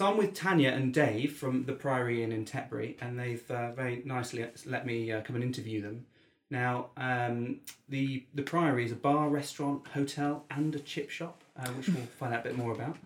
So I'm with Tanya and Dave from the Priory Inn in Tetbury, and they've uh, very nicely let me uh, come and interview them. Now, um, the the Priory is a bar, restaurant, hotel, and a chip shop, uh, which we'll find out a bit more about.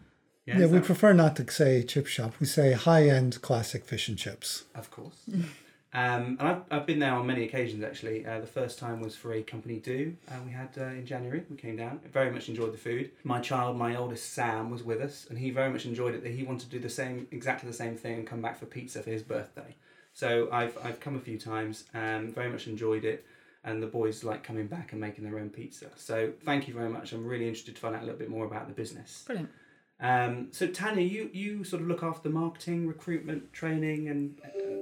Yeah, yeah we that... prefer not to say chip shop. We say high end classic fish and chips. Of course. Um, and I've, I've been there on many occasions actually. Uh, the first time was for a company do uh, we had uh, in January. We came down. Very much enjoyed the food. My child, my oldest Sam, was with us, and he very much enjoyed it. That he wanted to do the same, exactly the same thing, and come back for pizza for his birthday. So I've I've come a few times. Um, very much enjoyed it, and the boys like coming back and making their own pizza. So thank you very much. I'm really interested to find out a little bit more about the business. Brilliant. Um, so Tanya, you you sort of look after marketing, recruitment, training, and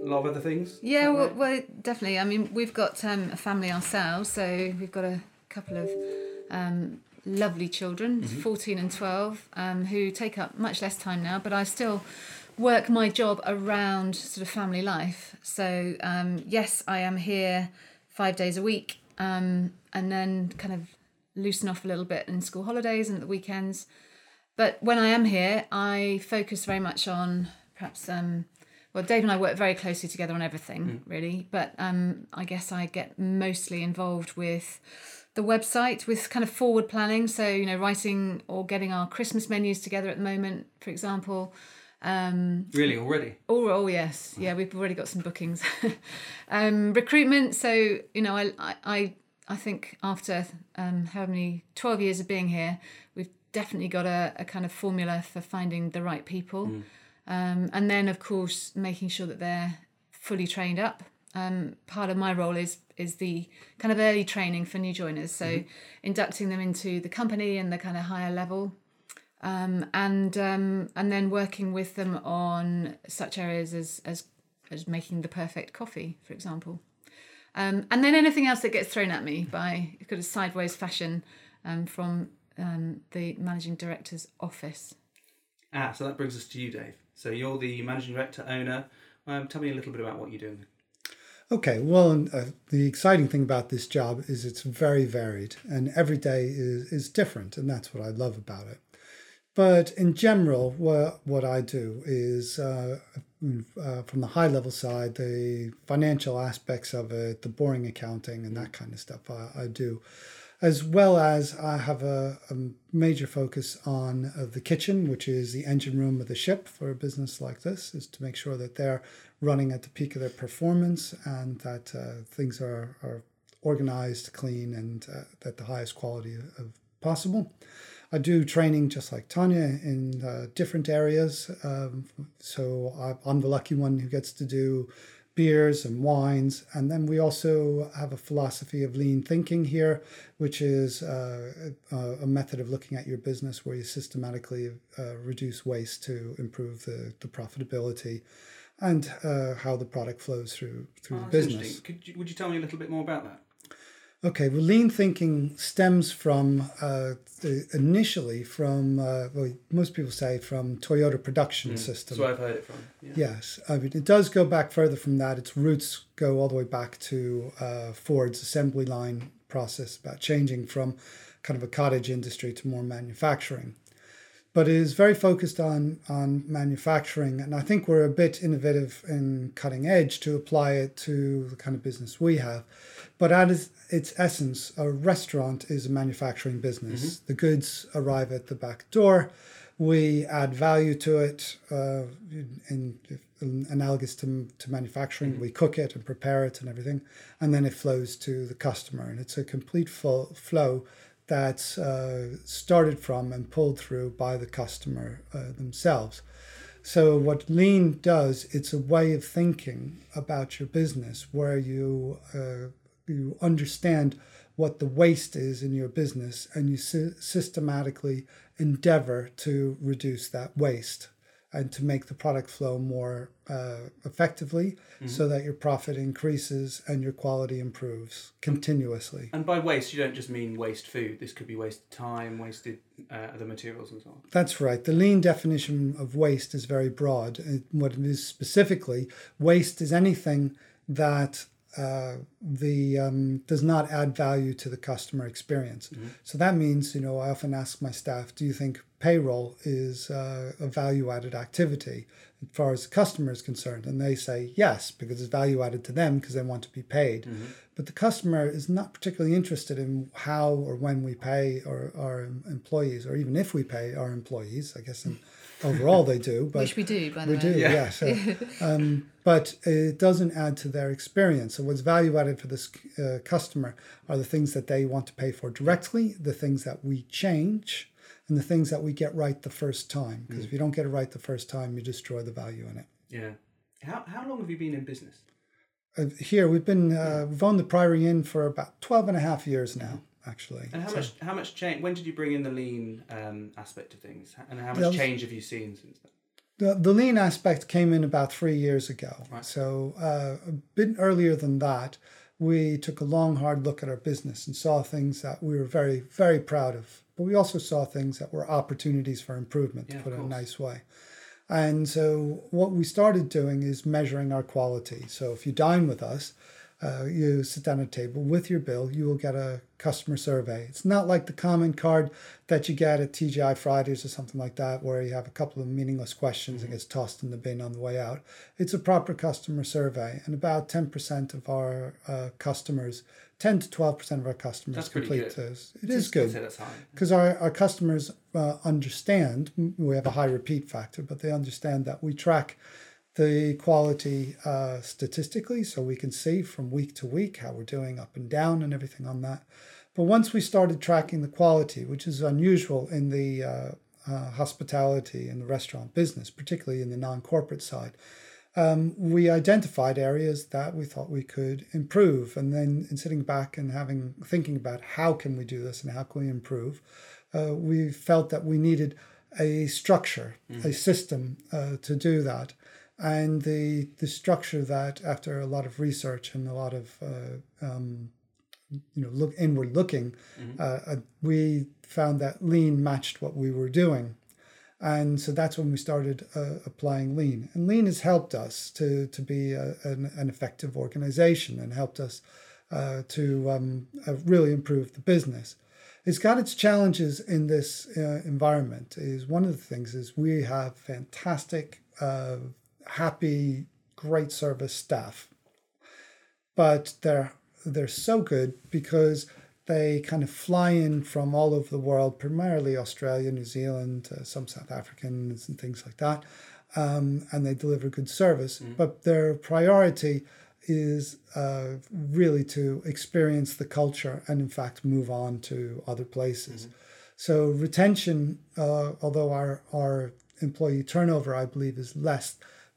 a lot of other things. Yeah, well, right? well, definitely. I mean, we've got um, a family ourselves, so we've got a couple of um, lovely children, mm-hmm. fourteen and twelve, um, who take up much less time now. But I still work my job around sort of family life. So um, yes, I am here five days a week, um, and then kind of loosen off a little bit in school holidays and the weekends. But when I am here, I focus very much on perhaps. Um, well, Dave and I work very closely together on everything, mm. really. But um, I guess I get mostly involved with the website with kind of forward planning. So, you know, writing or getting our Christmas menus together at the moment, for example. Um, really, already? Oh, oh yes. Yeah, we've already got some bookings. um, recruitment. So, you know, I, I, I think after um, how many, 12 years of being here, we've definitely got a, a kind of formula for finding the right people. Mm. Um, and then, of course, making sure that they're fully trained up. Um, part of my role is is the kind of early training for new joiners, so mm-hmm. inducting them into the company and the kind of higher level, um, and um, and then working with them on such areas as as as making the perfect coffee, for example, um, and then anything else that gets thrown at me by kind of sideways fashion um, from um, the managing director's office. Ah, so that brings us to you, Dave. So you're the managing director, owner. Um, tell me a little bit about what you're doing. Okay, well, uh, the exciting thing about this job is it's very varied and every day is, is different, and that's what I love about it. But in general, what, what I do is uh, uh, from the high level side, the financial aspects of it, the boring accounting, and that kind of stuff I, I do as well as I have a, a major focus on uh, the kitchen, which is the engine room of the ship for a business like this, is to make sure that they're running at the peak of their performance and that uh, things are, are organized, clean, and uh, at the highest quality of possible. I do training just like Tanya in uh, different areas. Um, so I, I'm the lucky one who gets to do beers and wines. And then we also have a philosophy of lean thinking here, which is uh, a, a, method of looking at your business where you systematically uh, reduce waste to improve the, the profitability and uh, how the product flows through through oh, the business. Could you, would you tell me a little bit more about that? Okay, well, lean thinking stems from uh, initially from uh, well, most people say from Toyota production mm. system. So I've heard it from. Yeah. Yes, I mean it does go back further from that. Its roots go all the way back to uh, Ford's assembly line process about changing from kind of a cottage industry to more manufacturing. But it is very focused on on manufacturing, and I think we're a bit innovative and cutting edge to apply it to the kind of business we have. But at its essence, a restaurant is a manufacturing business. Mm-hmm. The goods arrive at the back door. We add value to it uh, in, in, analogous to, to manufacturing. Mm-hmm. We cook it and prepare it and everything, and then it flows to the customer. And it's a complete full flow that's uh, started from and pulled through by the customer uh, themselves. So what lean does, it's a way of thinking about your business where you uh, you understand what the waste is in your business and you sy- systematically endeavor to reduce that waste and to make the product flow more uh, effectively mm-hmm. so that your profit increases and your quality improves continuously. And by waste, you don't just mean waste food. This could be wasted time, wasted uh, other materials, and so on. That's right. The lean definition of waste is very broad. And what it is specifically, waste is anything that uh, the um, does not add value to the customer experience. Mm-hmm. So that means, you know, I often ask my staff, do you think payroll is uh, a value added activity as far as the customer is concerned. And they say yes, because it's value added to them because they want to be paid. Mm-hmm. But the customer is not particularly interested in how or when we pay our, our employees, or even if we pay our employees. I guess in, overall they do. But Which we do, by the we way. do, Yeah. yeah. so, um, but it doesn't add to their experience. So what's value added for this uh, customer are the things that they want to pay for directly, the things that we change, and the things that we get right the first time. Because if you don't get it right the first time, you destroy the value in it. Yeah. How, how long have you been in business? Uh, here we've been uh, we've owned the Priory Inn for about 12 and a half years now, actually. And how So- much how much change? When did you bring in the lean um, aspect of things? And how much change have you seen since then? The, the lean aspect came in about three years ago. Right. So uh, a bit earlier than that, we took a long, hard look at our business and saw things that we were very, very proud of. But we also saw things that were opportunities for improvement, Yeah, to put it in a nice way. And so what we started doing is measuring our quality. So if you dine with us, uh, you sit down at a table with your bill, you will get a customer survey. It's not like the comment card that you get at TGI Fridays or something like that, where you have a couple of meaningless questions and gets tossed in the bin on the way out. It's a proper customer survey, and about 10% of our uh, customers, 10 to 12% of our customers That's complete those. It is I'd good say that's high. because our, our customers uh, understand we have a high repeat factor but they understand that we track the quality uh, statistically so we can see from week to week how we're doing up and down and everything on that but once we started tracking the quality which is unusual in the uh, uh, hospitality and the restaurant business particularly in the non-corporate side um, we identified areas that we thought we could improve and then in sitting back and having thinking about how can we do this and how can we improve uh, we felt that we needed a structure a system uh, to do that. And the the structure that after a lot of research and a lot of uh, um, you know look inward looking uh, uh, we found that lean matched what we were doing and so that's when we started uh, applying lean. And lean has helped us to to be a, an, an effective organization and helped us uh, to um, uh, really improve the business. It's got its challenges in this uh, environment. Is one of the things is we have fantastic uh, happy great service staff. But they're they're so good because they kind of fly in from all over the world, primarily Australia, New Zealand, uh, some South Africans, and things like that, um, and they deliver good service. But their priority is uh, really to experience the culture and, in fact, move on to other places. So retention, uh, although our our employee turnover, I believe, is less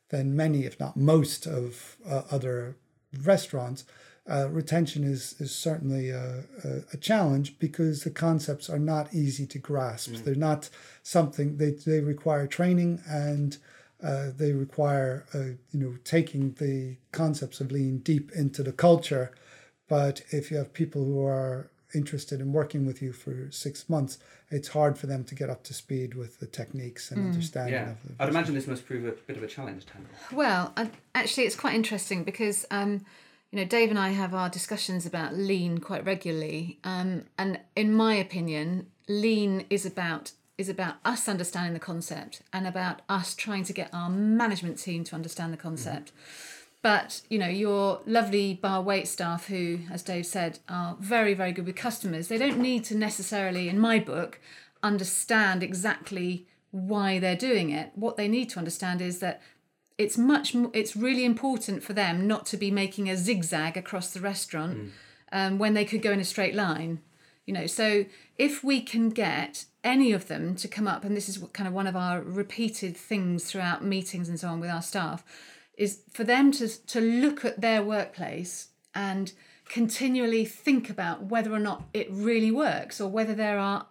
than many, if not most, of uh, other restaurants. Uh, retention is is certainly a, a, a challenge because the concepts are not easy to grasp. They're not something they they require training and uh, they require uh, you know taking the concepts of lean deep into the culture. But if you have people who are interested in working with you for six months, it's hard for them to get up to speed with the techniques and understanding Yeah. of the I'd imagine this must prove a bit of a challenge, Tanya. Well, I, actually, it's quite interesting because um, you know Dave and I have our discussions about lean quite regularly, um, and in my opinion, lean is about is about us understanding the concept and about us trying to get our management team to understand the concept. But you know your lovely bar wait staff, who, as Dave said, are very very good with customers. They don't need to necessarily, in my book, understand exactly why they're doing it. What they need to understand is that it's much it's really important for them not to be making a zigzag across the restaurant um, when they could go in a straight line you know. So if we can get any of them to come up and this is what kind of one of our repeated things throughout meetings and so on with our staff is for them to to look at their workplace and continually think about whether or not it really works or whether there are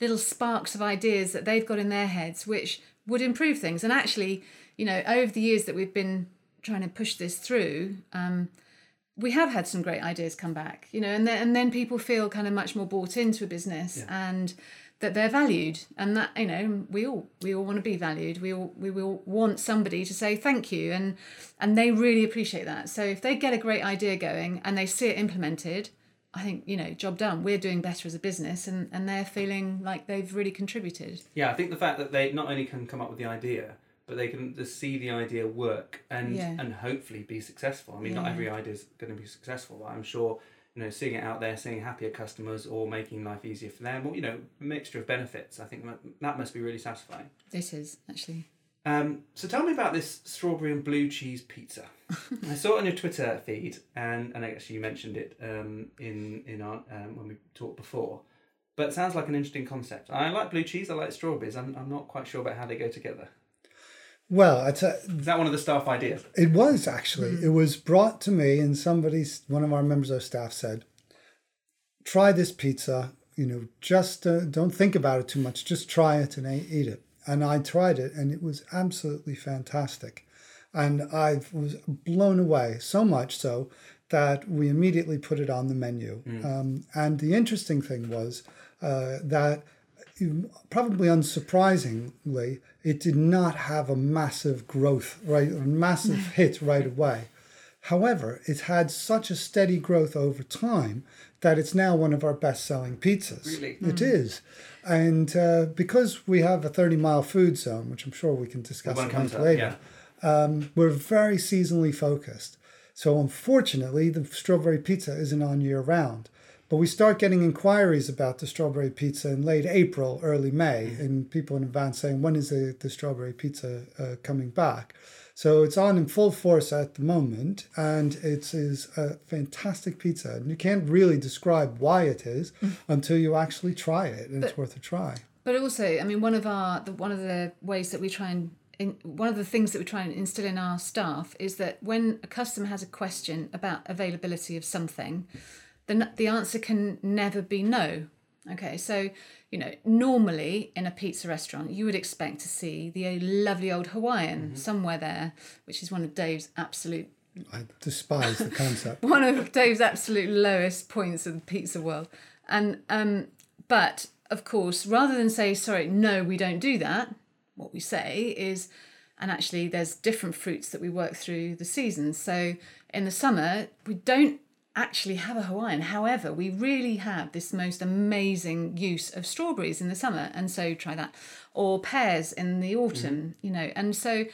little sparks of ideas that they've got in their heads which would improve things. And actually you know over the years that we've been trying to push this through um, we have had some great ideas come back you know and then, and then people feel kind of much more bought into a business and that they're valued and that you know we all we all want to be valued we all we will want somebody to say thank you and and they really appreciate that so if they get a great idea going and they see it implemented I think you know, job done. We're doing better as a business, and and they're feeling like they've really contributed. Yeah, I think the fact that they not only can come up with the idea, but they can just see the idea work and Yeah. and hopefully be successful. I mean, not every idea is going to be successful, but I'm sure you know seeing it out there, seeing happier customers, or making life easier for them, or you know, a mixture of benefits. I think that, that must be really satisfying. This is actually. Um, so tell me about this strawberry and blue cheese pizza. I saw it on your Twitter feed, and, and actually you mentioned it um, in in our um, when we talked before. But it sounds like an interesting concept. I like blue cheese. I like strawberries. I'm, I'm not quite sure about how they go together. Well, it's a, Is that one of the staff ideas? It was actually. It was brought to me, and somebody, one of our members of staff said, "Try this pizza. You know, just uh, don't think about it too much. Just try it and eat it." And I tried it, and it was absolutely fantastic, and I was blown away. So much so that we immediately put it on the menu. Um, and the interesting thing was uh, that probably unsurprisingly, it did not have a massive growth, right, a massive hit right away. However, it's had such a steady growth over time that it's now one of our best-selling pizzas. Really? It is, and uh, because we have a thirty-mile food zone, which I'm sure we can discuss When comes later, yeah. um, we're very seasonally focused. So unfortunately, the strawberry pizza isn't on year round. But we start getting inquiries about the strawberry pizza in late April, early May, Mm-hmm. and people in advance saying, when is the, the strawberry pizza uh, coming back? So it's on in full force at the moment, and it is a fantastic pizza. And you can't really describe why it is until you actually try it, and it's worth a try. But also, I mean, one of our the, one of the ways that we try and in, one of the things that we try and instill in our staff is that when a customer has a question about availability of something, the the answer can never be no. Okay, so you know, normally in a pizza restaurant, you would expect to see the lovely old Hawaiian somewhere there, which is one of Dave's absolute I despise the concept. one of Dave's absolute lowest points of the pizza world. And um, but of course, rather than say sorry, no, we don't do that, what we say is, and actually, there's different fruits that we work through the seasons. So in the summer, we don't actually have a Hawaiian. However, we really have this most amazing use of strawberries in the summer, and so try that, or pears in the autumn. You know, and so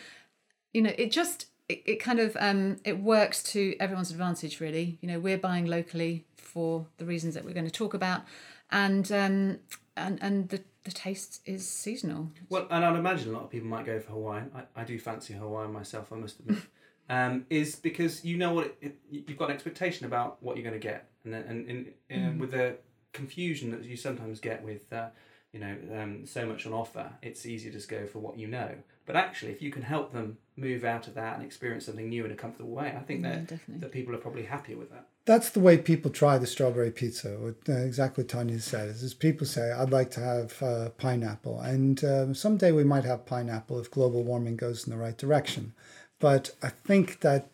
you know, it just it, it kind of um, it works to everyone's advantage really. You know, we're buying locally for the reasons that we're going to talk about, and um, and and the the taste is seasonal. Well, and I'd imagine a lot of people might go for Hawaiian. I, I do fancy Hawaiian myself, I must admit. um, is because you know what it, it, you've got an expectation about what you're going to get, and then, and, and, and with the confusion that you sometimes get with uh, you know um, so much on offer, it's easy to just go for what you know. But actually, if you can help them move out of that and experience something new in a comfortable way, I think Yeah, that that people are probably happier with that. That's the way people try the strawberry pizza. What, uh, exactly what Tanya said is, is people say, I'd like to have uh, pineapple. And um, someday we might have pineapple if global warming goes in the right direction. But I think that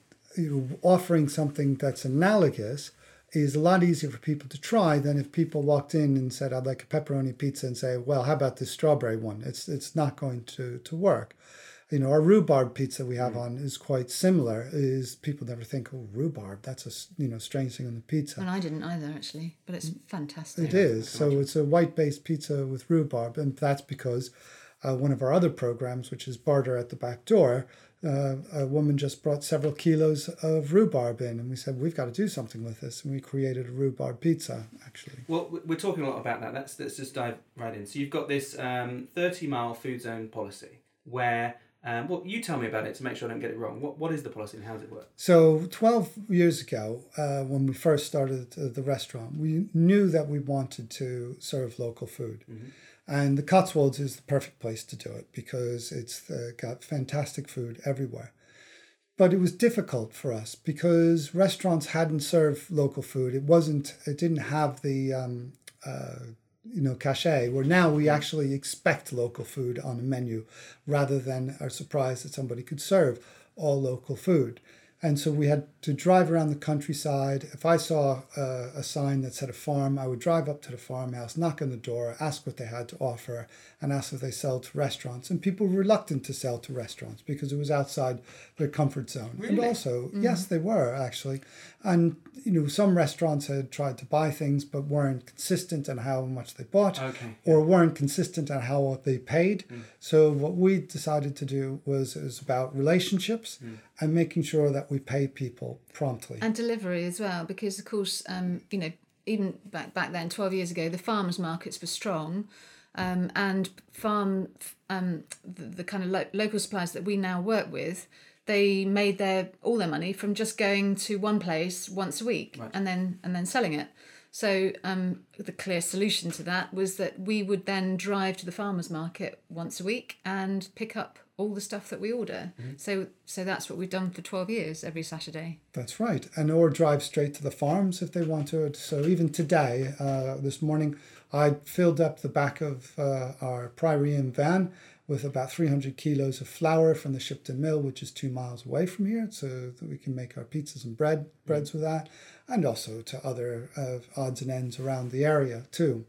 offering something that's analogous is a lot easier for people to try than if people walked in and said, I'd like a pepperoni pizza and say, well, how about this strawberry one? It's, it's not going to, to work you know, our rhubarb pizza we have on is quite similar. Is people never think, oh, rhubarb, that's a you know strange thing on the pizza. And I didn't either actually, but it's fantastic. It is. So it's a white-based pizza with rhubarb, and that's because uh, one of our other programs, which is Barter at the Back Door, uh, a woman just brought several kilos of rhubarb in, and we said we've got to do something with this, and we created a rhubarb pizza. Actually, Well, we- we're talking a lot about that. Let's let's just dive right in. So you've got this um, thirty mile food zone policy where. Um, well, you tell me about it to make sure I don't get it wrong. What what is the policy and how does it work? So 12 years ago, uh, when we first started uh, the restaurant, we knew that we wanted to serve local food. And the Cotswolds is the perfect place to do it because it's uh, got fantastic food everywhere. But it was difficult for us because restaurants hadn't served local food. It wasn't, it didn't have the, um, uh, you know, cachet where now we actually expect local food on a menu rather than are surprised that somebody could serve all local food. And so we had to drive around the countryside. If I saw uh, a sign that said a farm, I would drive up to the farmhouse, knock on the door, ask what they had to offer, and ask if they sell to restaurants. And people were reluctant to sell to restaurants because it was outside their comfort zone. And Really? also, mm-hmm. yes, they were actually. And, you know, some restaurants had tried to buy things but weren't consistent in how much they bought Okay. or weren't consistent on how they paid. Mm. So what we decided to do was it was about relationships mm. and making sure that we pay people promptly. and delivery as well because of course um, you know even back back then 12 years ago the farmers markets were strong um, and farm um, the, the kind of lo- local suppliers that we now work with they made their all their money from just going to one place once a week Right. and then and then selling it so um, the clear solution to that was that we would then drive to the farmers market once a week and pick up all the stuff that we order. So so that's what we've done for 12 years every Saturday. That's right. And or drive straight to the farms if they want to. So even today, uh, this morning, I filled up the back of uh, our Priory van with about 300 kilos of flour from the Shipton Mill, which is two miles away from here, so that we can make our pizzas and bread breads with that, and also to other uh, odds and ends around the area too.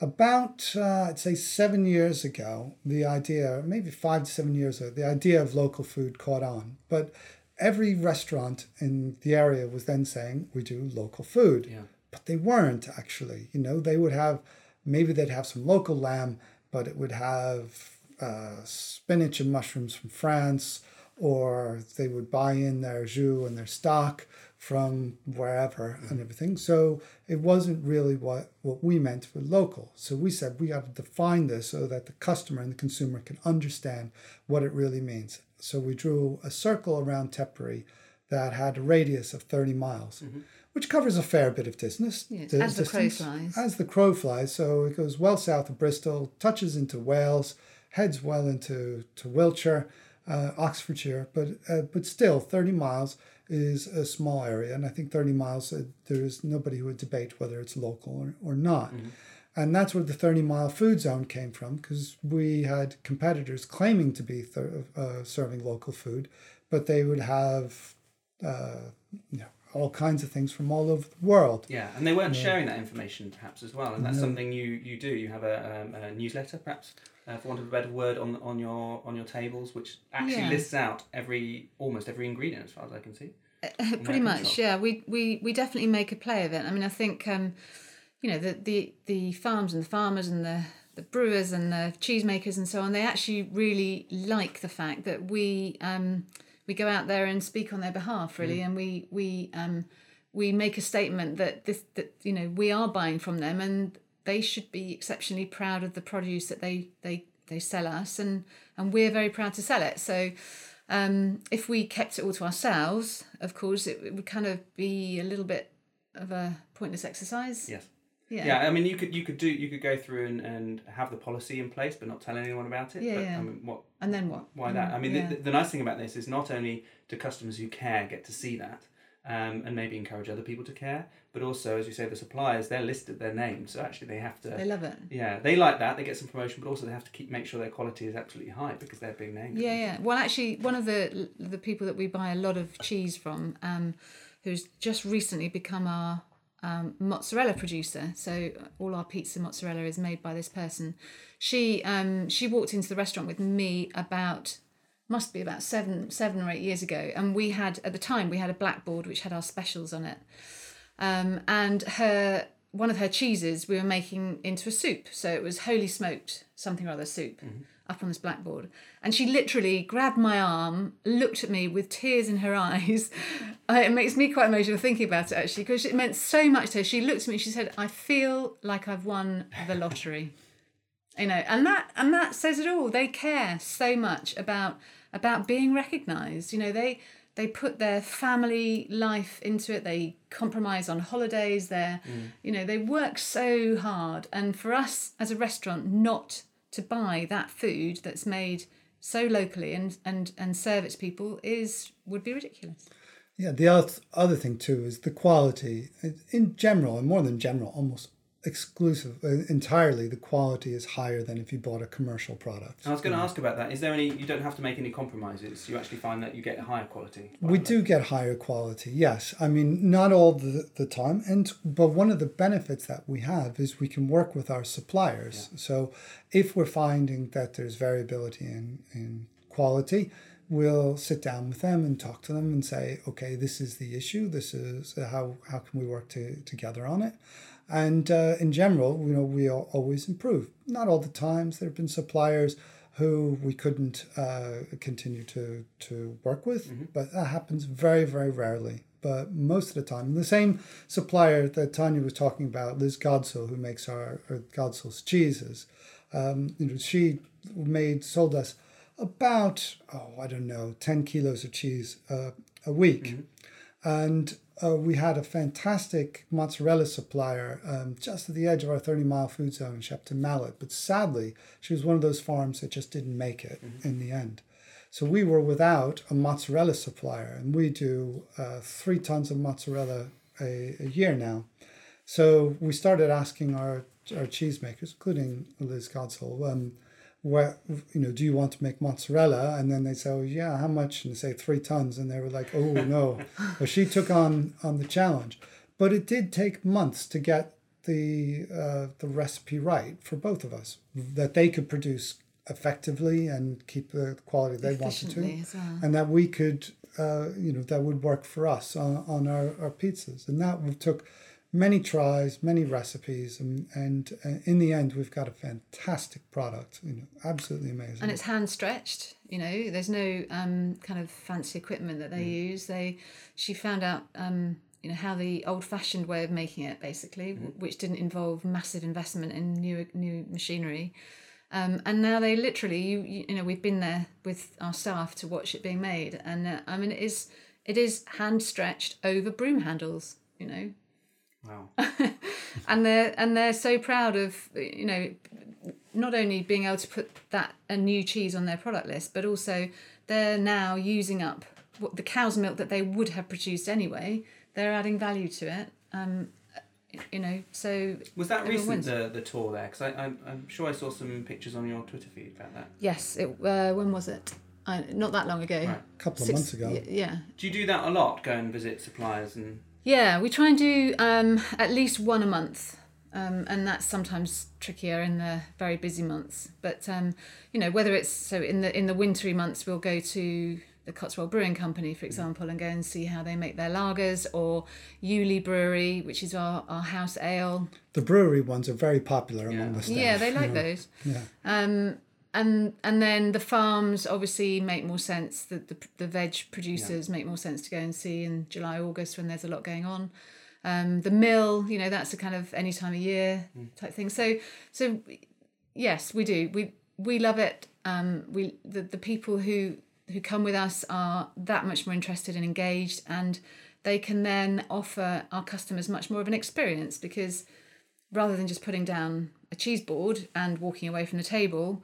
About, uh, I'd say, seven years ago, the idea, maybe five to seven years ago, the idea of local food caught on. But every restaurant in the area was then saying, we do local food. Yeah. But they weren't actually. You know, they would have, maybe they'd have some local lamb, but it would have uh, spinach and mushrooms from France, or they would buy in their jus and their stock from wherever and everything. So it wasn't really what, what we meant for local. So we said we got to define this so that the customer and the consumer can understand what it really means. So we drew a circle around Tetbury that had a radius of 30 miles, which covers a fair bit of distance. Yes, di- as the crow flies. As the crow flies. So it goes well south of Bristol, touches into Wales, heads well into to Wiltshire, uh, Oxfordshire, but uh, but still 30 miles is a small area, and I think 30 miles uh, there is nobody who would debate whether it's local or, or not. And that's where the 30 mile food zone came from because we had competitors claiming to be thir- uh, serving local food, but they would have uh, you know, all kinds of things from all over the world. Yeah, and they weren't sharing that information perhaps as well, and that's something you, you do. You have a, um, a newsletter, perhaps, uh, for want of a better word, on on your on your tables, which actually Yeah. lists out every almost every ingredient as far as I can see. Pretty much, shop. yeah. We, we we definitely make a play of it. I mean, I think um, you know the, the the farms and the farmers and the the brewers and the cheesemakers and so on. They actually really like the fact that we um, we go out there and speak on their behalf, really, and we we um, we make a statement that this that you know we are buying from them and they should be exceptionally proud of the produce that they they they sell us and and we're very proud to sell it. So um, if we kept it all to ourselves, of course, it, it would kind of be a little bit of a pointless exercise. Yes. Yeah. Yeah, I mean, you could you could do you could go through and, and have the policy in place, but not tell anyone about it. Yeah, but, yeah. I mean, what And then what? why that? I mean, yeah. the, the nice thing about this is not only do customers who care get to see that, um, and maybe encourage other people to care, but also, as you say, the suppliers they're listed, their names, so actually they have to. They love it. Yeah, they like that. They get some promotion, but also they have to keep make sure their quality is absolutely high because they're being named. Yeah, yeah. Well, actually, one of the the people that we buy a lot of cheese from, um, who's just recently become our um, mozzarella producer. So all our pizza mozzarella is made by this person. She um, she walked into the restaurant with me about must be about seven seven or eight years ago, and we had at the time we had a blackboard which had our specials on it, um, and her one of her cheeses we were making into a soup. So it was holy smoked something or other soup up on this blackboard. And she literally grabbed my arm, looked at me with tears in her eyes. Uh, it makes me quite emotional thinking about it actually, because it meant so much to her. She looked at me she said, I feel like I've won the lottery. You know, and that and that says it all. They care so much about about being recognised. You know, they they put their family life into it. They compromise on holidays. They're, you know, they work so hard. And for us as a restaurant, not to buy that food that's made so locally and and and serve it to people is would be ridiculous. Yeah, the oth- other thing too is the quality in general, and more than general, almost exclusive uh, entirely the quality is higher than if you bought a commercial product I was going to ask about that. Is there any? You don't have to make any compromises. You actually find that you get higher quality. we do get higher quality yes i mean not all the, the time and but one of the benefits that we have is we can work with our suppliers so if we're finding that there's variability in, in quality we'll sit down with them and talk to them and say okay this is the issue this is how how can we work to, together on it and uh, in general you know we al- always improve. Not all the times there have been suppliers who we couldn't uh, continue to to work with, but that happens very very rarely. But most of the time, the same supplier that Tanya was talking about, Liz Godsell, who makes our, our Godsell's cheeses, um, you know, she made sold us about oh I don't know ten kilos of cheese uh, a week, and uh, we had a fantastic mozzarella supplier um, just at the edge of our 30 mile food zone Shepton Mallet. But sadly, she was one of those farms that just didn't make it in the end. So we were without a mozzarella supplier, and we do uh, three tons of mozzarella a, a year now. So we started asking our our cheesemakers, including Liz Godsell, um, where you know, do you want to make mozzarella? And then they say, oh yeah, how much? And they say three tons, and they were like, oh no. but she took on on the challenge, but it did take months to get the uh, the recipe right for both of us, that they could produce effectively and keep the quality they wanted to well. and that we could, uh, you know, that would work for us on, on our, our pizzas. And that took many tries, many recipes, and, and uh, in the end, we've got a fantastic product. You know, absolutely amazing. and it's hand stretched you know there's no um, kind of fancy equipment that they Mm. use they she found out um, you know how the old fashioned way of making it basically Mm. w which didn't involve massive investment in new new machinery um, and now they literally you, you you know we've been there with our staff to watch it being made and uh, i mean it is it is hand stretched over broom handles you know Wow. and they're and they're so proud of you know not only being able to put that a new cheese on their product list but also they're now using up what the cow's milk that they would have produced anyway they're adding value to it um you know so Was that recent the the tour there? Because I I'm, I'm sure I saw some pictures on your Twitter feed about that. yes it uh, when was it I, not that long ago Right. a couple of Six- months ago. y- yeah Do you do that a lot? Go and visit suppliers and Yeah, we try and do um, at least one a month, um, and that's sometimes trickier in the very busy months. But um, you know, whether it's so in the in the wintry months, we'll go to the Cotswold Brewing Company, for example, and go and see how they make their lagers, or Uley Brewery, which is our, our house ale. The brewery ones are very popular among Yeah. the staff. Yeah, they like you know. those. Yeah. Um, and and then the farms obviously make more sense. The the, the veg producers make more sense to go and see in July August when there's a lot going on. Um, the mill, you know, that's a kind of any time of year type thing. So so yes, we do. We we love it. Um, we the, the people who who come with us are that much more interested and engaged, and they can then offer our customers much more of an experience because rather than just putting down a cheese board and walking away from the table,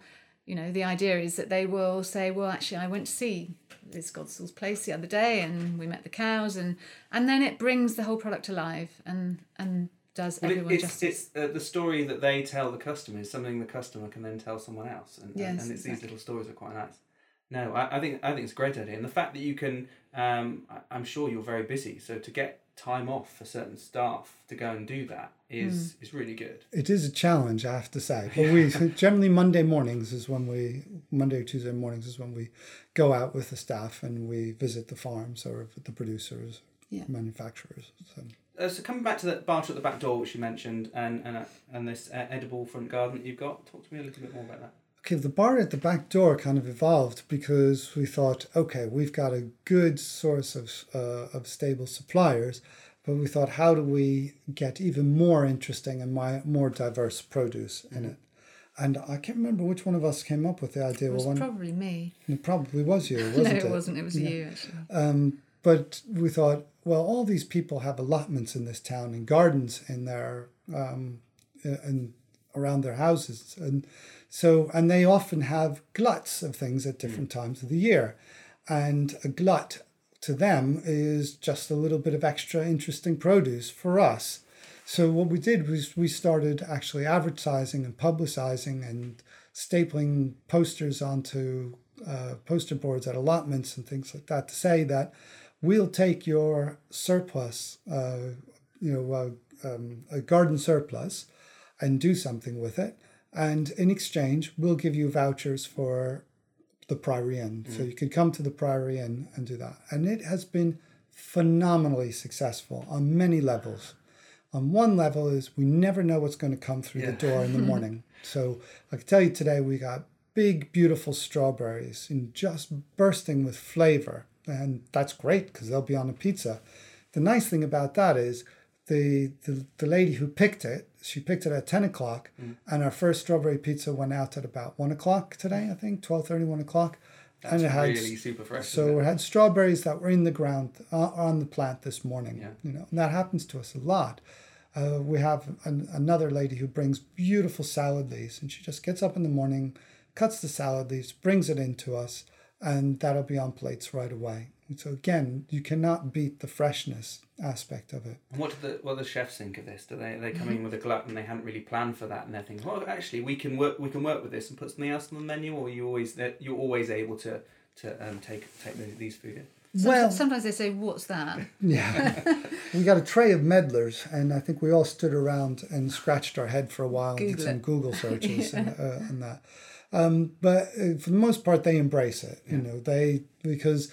you know, the idea is that they will say, well, actually, I went to see Liz Godsell's place the other day and we met the cows and and then it brings the whole product alive and and does Well, everyone it's justice. it's uh, the story that they tell the customer is something the customer can then tell someone else, and, and- Yes, and it's these little stories are quite nice. No, I, I think I think it's a great idea, and the fact that you can, um, I, I'm sure you're very busy, so to get time off for certain staff to go and do that is Hmm. is really good. It is a challenge, I have to say. But we generally Monday mornings is when we Monday or Tuesday mornings is when we go out with the staff and we visit the farms or the producers, Yeah. manufacturers. So Uh, so coming back to the barter at the back door, which you mentioned, and and uh, and this uh, edible front garden that you've got, talk to me a little bit more about that. Okay, the bar at the back door kind of evolved because we thought, okay, we've got a good source of uh, of stable suppliers, but we thought, how do we get even more interesting and my, more diverse produce in it? And I can't remember which one of us came up with the idea. It was well, one, probably me. it probably was you, wasn't it, it? wasn't. It was you actually. Um, but we thought, well, all these people have allotments in this town and gardens in their um, and around their houses, and so and they often have gluts of things at different times of the year, and a glut to them is just a little bit of extra interesting produce for us. So what we did was we started actually advertising and publicizing and stapling posters onto uh, poster boards at allotments and things like that to say that we'll take your surplus, uh, you know, uh, um, a garden surplus, and do something with it. And in exchange, we'll give you vouchers for the Priory Inn. Mm. So you could come to the Priory Inn and do that. And it has been phenomenally successful on many levels. On one level is we never know what's going to come through the door in the morning. so I can tell you today we got big, beautiful strawberries and just bursting with flavor. And that's great because they'll be on a pizza. The nice thing about that is the, the, the lady who picked it, she picked it at 10 o'clock and our first strawberry pizza went out at about 1 o'clock today, I think, 12.30, 1 o'clock. That's and it had really super fresh. so it? had strawberries that were in the ground uh, on the plant this morning. Yeah. You know, and that happens to us a lot. Uh, we have an, another lady who brings beautiful salad leaves, and she just gets up in the morning, cuts the salad leaves, brings it in to us, and that'll be on plates right away. And so again, you cannot beat the freshness aspect of it. And what do the what do the chefs think of this? Do they they come in with a glut and they hadn't really planned for that and they're thinking, well, actually, we can work we can work with this and put something else on the menu, or you always that you're always able to to um, take take the, these food in. Some- Well- sometimes they say, "What's that?" Yeah. we got a tray of medlars, and I think we all stood around and scratched our head for a while and did Google some it. Google searches and, uh, and that. Um, but uh, for the most part, they embrace it. You know, they because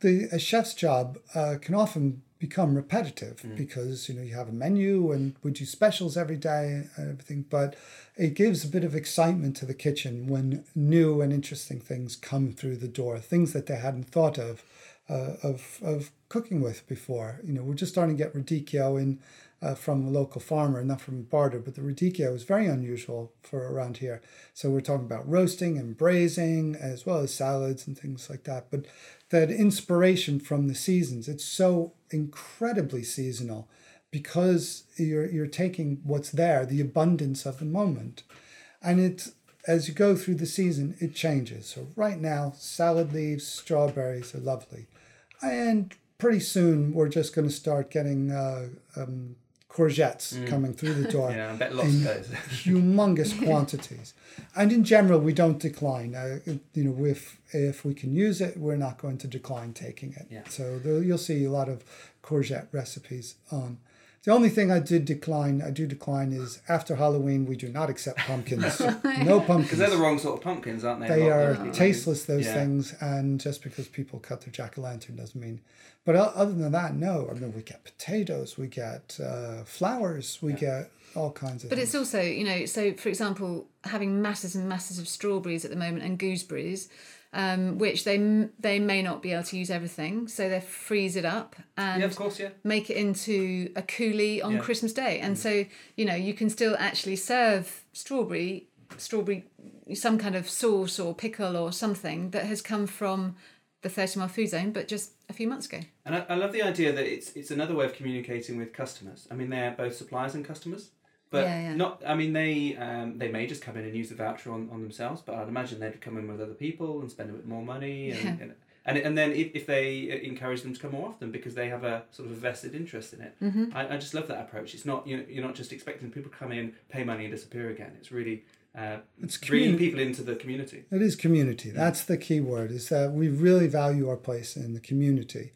the a chef's job uh, can often become repetitive because you know you have a menu and we do specials every day and everything but it gives a bit of excitement to the kitchen when new and interesting things come through the door things that they hadn't thought of uh, of of cooking with before you know we're just starting to get radicchio in uh, from a local farmer, not from a barter, but the radicchio is very unusual for around here. So we're talking about roasting and braising as well as salads and things like that. But that inspiration from the seasons, it's so incredibly seasonal because you're you're taking what's there, the abundance of the moment. And it as you go through the season, it changes. So right now, salad leaves, strawberries are lovely. And pretty soon we're just going to start getting uh, um, courgettes coming through the door Yeah, I bet lots in humongous quantities. And in general, we don't decline. Uh, you know, if if we can use it, we're not going to decline taking it. Yeah. So there, you'll see a lot of courgette recipes on. The only thing I did decline, I do decline, is after Halloween we do not accept pumpkins. no pumpkins. Because they're the wrong sort of pumpkins, aren't they? They lot are of tasteless, those Yeah. things, and just because people cut their jack o' lantern doesn't mean. But other than that, no. I mean, we get potatoes, we get uh, flowers, we get all kinds of. But things. it's also, you know, so for example, having masses and masses of strawberries at the moment and gooseberries, um, which they they may not be able to use everything, so they freeze it up and Yeah, of course, yeah. make it into a coulis on Yeah. Christmas Day, and so you know you can still actually serve strawberry strawberry some kind of sauce or pickle or something that has come from the 30 mile food zone, but just a few months ago. And I, I love the idea that it's it's another way of communicating with customers. I mean, they're both suppliers and customers, but Yeah, yeah. not. I mean, they um, they may just come in and use the voucher on, on themselves, but I'd imagine they'd come in with other people and spend a bit more money, and Yeah. and, and, and then if, if they encourage them to come more often because they have a sort of a vested interest in it. Mm-hmm. I, I just love that approach. It's not you know, you're not just expecting people to come in, pay money, and disappear again. It's really uh, It's bringing communi- people into the community. It is community. That's the key word. Is that we really value our place in the community,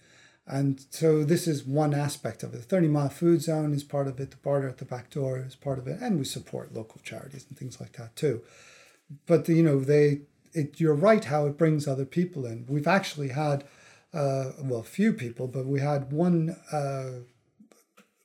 and so this is one aspect of it. The Thirty Mile Food Zone is part of it. The barter at the back door is part of it, and we support local charities and things like that too. But the, you know, they, it, you're right how it brings other people in. We've actually had, uh, well, few people, but we had one uh,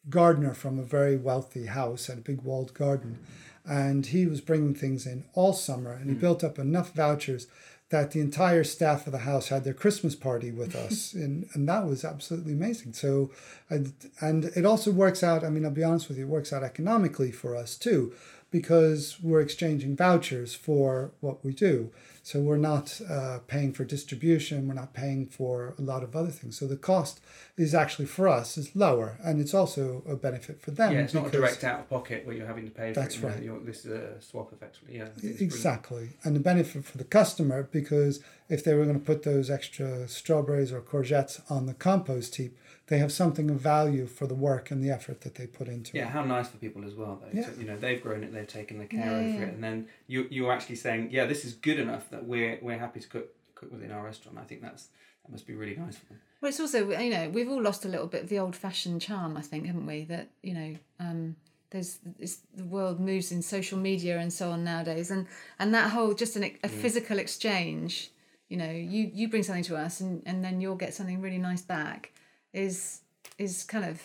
gardener from a very wealthy house had a big walled garden and he was bringing things in all summer and he built up enough vouchers that the entire staff of the house had their christmas party with us and, and that was absolutely amazing. So and, and it also works out i mean i'll be honest with you it works out economically for us too because we're exchanging vouchers for what we do so we're not uh, paying for distribution we're not paying for a lot of other things so the cost is actually for us is lower and it's also a benefit for them Yeah, it's not a direct out of pocket where you're having to pay for That's it. right. you're- this is a swap effectively. Yeah, it's brilliant. Exactly. And the benefit for the customer because if they were going to put those extra strawberries or courgettes on the compost heap, they have something of value for the work and the effort that they put into Yeah, it. Yeah, how nice for people as well, though. Yeah. So, you know, they've grown it, they've taken the care Yeah, over yeah. it, and then you you're actually saying, yeah, this is good enough that we're we're happy to cook cook within our restaurant. I think that's that must be really nice for them. Well, it's also you know we've all lost a little bit of the old-fashioned charm, I think, haven't we? That you know, um, there's it's, the world moves in social media and so on nowadays, and and that whole just an, a physical exchange. You know, you you bring something to us, and and then you'll get something really nice back. Is is kind of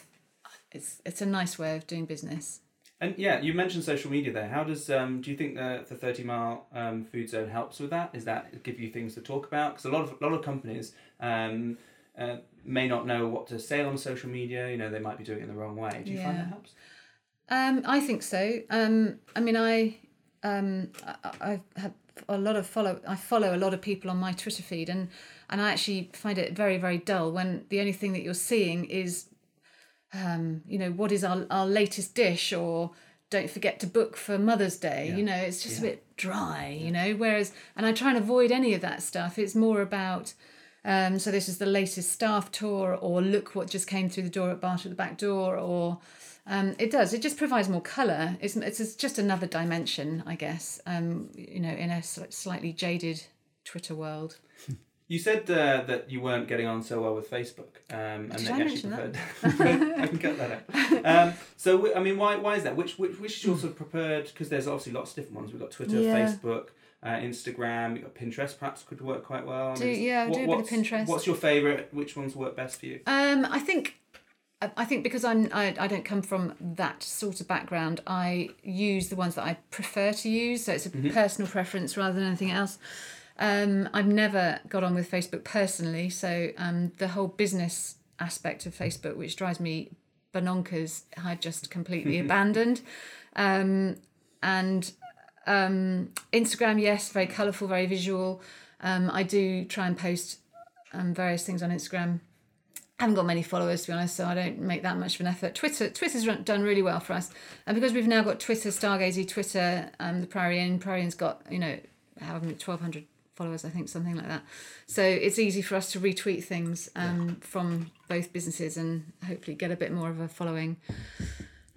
it's it's a nice way of doing business. And yeah, you mentioned social media there. How does um, do you think the the thirty mile um, food zone helps with that? Is that give you things to talk about? Because a lot of a lot of companies um, uh, may not know what to say on social media. You know, they might be doing it in the wrong way. Do you find that helps? Um, I think so. Um, I mean, I, um, I, I have a lot of follow. I follow a lot of people on my Twitter feed, and and I actually find it very very dull when the only thing that you're seeing is, um, you know, what is our our latest dish or. Don't forget to book for Mother's Day. Yeah. You know, it's just Yeah. a bit dry. You know, whereas, and I try and avoid any of that stuff. It's more about um, so this is the latest staff tour, or look what just came through the door at Bart at the back door, or um, it does. It just provides more colour. It's it's just another dimension, I guess. Um, you know, in a sli- slightly jaded Twitter world. You said uh, that you weren't getting on so well with Facebook, um, and Did that I you actually preferred. I can cut that out. Um, so, I mean, why, why is that? Which which, which is your sort of preferred? Because there's obviously lots of different ones. We've got Twitter, Yeah. Facebook, uh, Instagram. Pinterest. Perhaps could work quite well. I Do- mean, yeah, I do a bit of what's- Pinterest. What's your favourite? Which ones work best for you? Um, I think. I I think because I'm, I, I don't come from that sort of background, I use the ones that I prefer to use. So it's a personal preference rather than anything else. Um, I've never got on with Facebook personally. So um, the whole business aspect of Facebook, which drives me bonkers, I just completely abandoned. Um, and um, Instagram, yes, very colourful, very visual. Um, I do try and post um, various things on Instagram. I haven't got many followers to be honest, so I don't make that much of an effort. Twitter, Twitter's run, done really well for us, and because we've now got Twitter, Stargazy, Twitter, um, the Priory Inn, Priory Inn's got you know, however twelve hundred followers, I think, something like that. So it's easy for us to retweet things um, from both businesses and hopefully get a bit more of a following.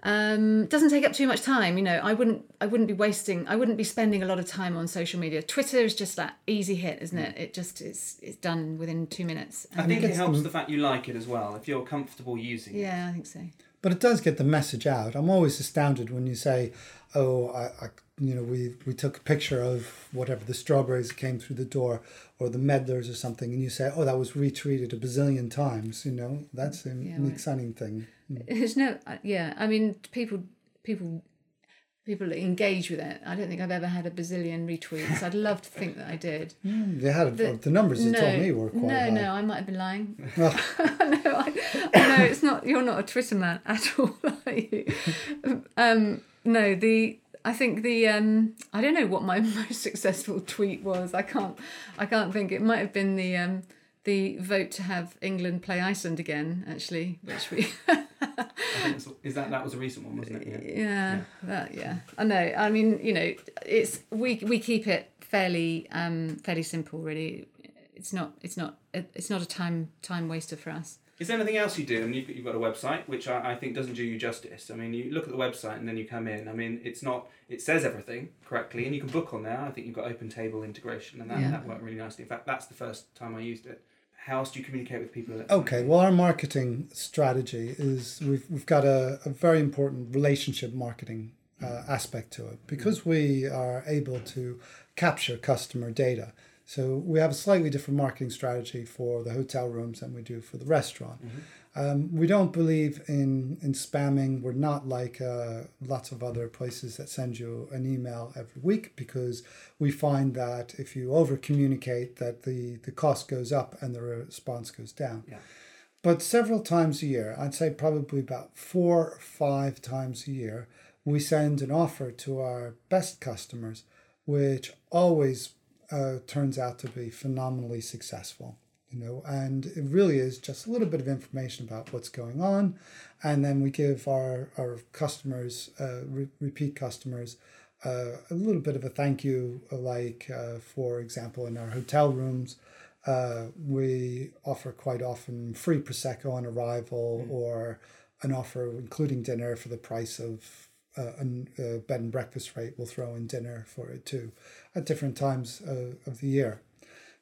Um, doesn't take up too much time, you know. I wouldn't, I wouldn't be wasting, I wouldn't be spending a lot of time on social media. Twitter is just that easy hit, isn't it? It just is, it's done within two minutes. I think it helps the fact you like it as well. If you're comfortable using it. Yeah, I think so. But it does get the message out. I'm always astounded when you say, "Oh, I, I you know, we we took a picture of whatever the strawberries came through the door, or the medlars or something," and you say, "Oh, that was retweeted a bazillion times." You know, that's an, Yeah, an exciting thing. There's no, uh, yeah. I mean, people, people, people engage with it. I don't think I've ever had a bazillion retweets. I'd love to think that I did. Mm, They had The- the, numbers you no, told me were quite no, high. no. I might have been lying. No, I, no, it's not. You're not a Twitter man at all, are you? Um, no, the. I think the um, I don't know what my most successful tweet was. I can't I can't think. It might have been the um, the vote to have England play Iceland again. Actually, which we I think it's, is that that was a recent one, wasn't it? Yeah. yeah, that yeah. I know. I mean, you know, it's we we keep it fairly um fairly simple. Really, it's not it's not it's not a time time waster for us. Is there anything else you do? I mean, you've, you've got a website, which I, I think doesn't do you justice. I mean, you look at the website and then you come in. I mean, it's not, it says everything correctly and you can book on there. I think you've got open table integration and that, Yeah. that worked really nicely. In fact, that's the first time I used it. How else do you communicate with people? Okay, well, our marketing strategy is we've, we've got a, a very important relationship marketing uh, aspect to it because we are able to capture customer data. So we have a slightly different marketing strategy for the hotel rooms than we do for the restaurant. Um, we don't believe in, in spamming. We're not like uh, lots of other places that send you an email every week because we find that if you over communicate that the, the cost goes up and the response goes down. Yeah. But several times a year, I'd say probably about four or five times a year, we send an offer to our best customers, which always uh, turns out to be phenomenally successful. You know, and it really is just a little bit of information about what's going on, and then we give our our customers, uh, re- repeat customers, uh, a little bit of a thank you, like uh, for example, in our hotel rooms, uh, we offer quite often free prosecco on arrival Mm. or an offer including dinner for the price of uh, a, a bed and breakfast rate. We'll throw in dinner for it too at different times uh, of the year.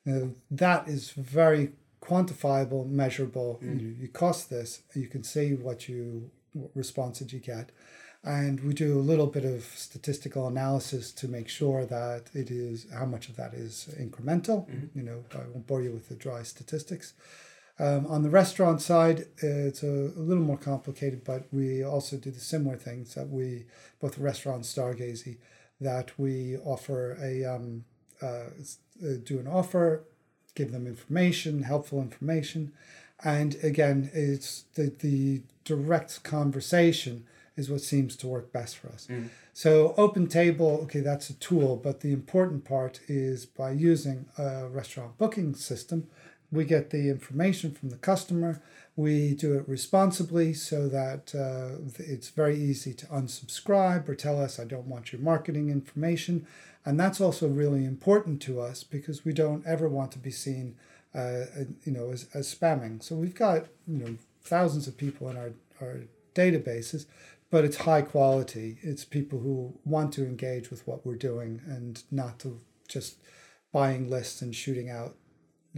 Now that is very quantifiable, measurable. Mm. You, you cost this, you can see what you what responses you get, and we do a little bit of statistical analysis to make sure that it is how much of that is incremental. Mm-hmm. You know, I won't bore you with the dry statistics. Um, on the restaurant side, it's a, a little more complicated, but we also do the similar things that we, both the restaurant Stargazy, that we offer a, um, uh, uh, do an offer, give them information, helpful information. And again, it's the, the direct conversation is what seems to work best for us. So open table, okay, that's a tool, but the important part is by using a restaurant booking system, we get the information from the customer. We do it responsibly so that uh, it's very easy to unsubscribe or tell us, I don't want your marketing information. And that's also really important to us because we don't ever want to be seen, uh, you know, as, as spamming. So we've got, you know, thousands of people in our, our databases, but it's high quality. It's people who want to engage with what we're doing and not to just buying lists and shooting out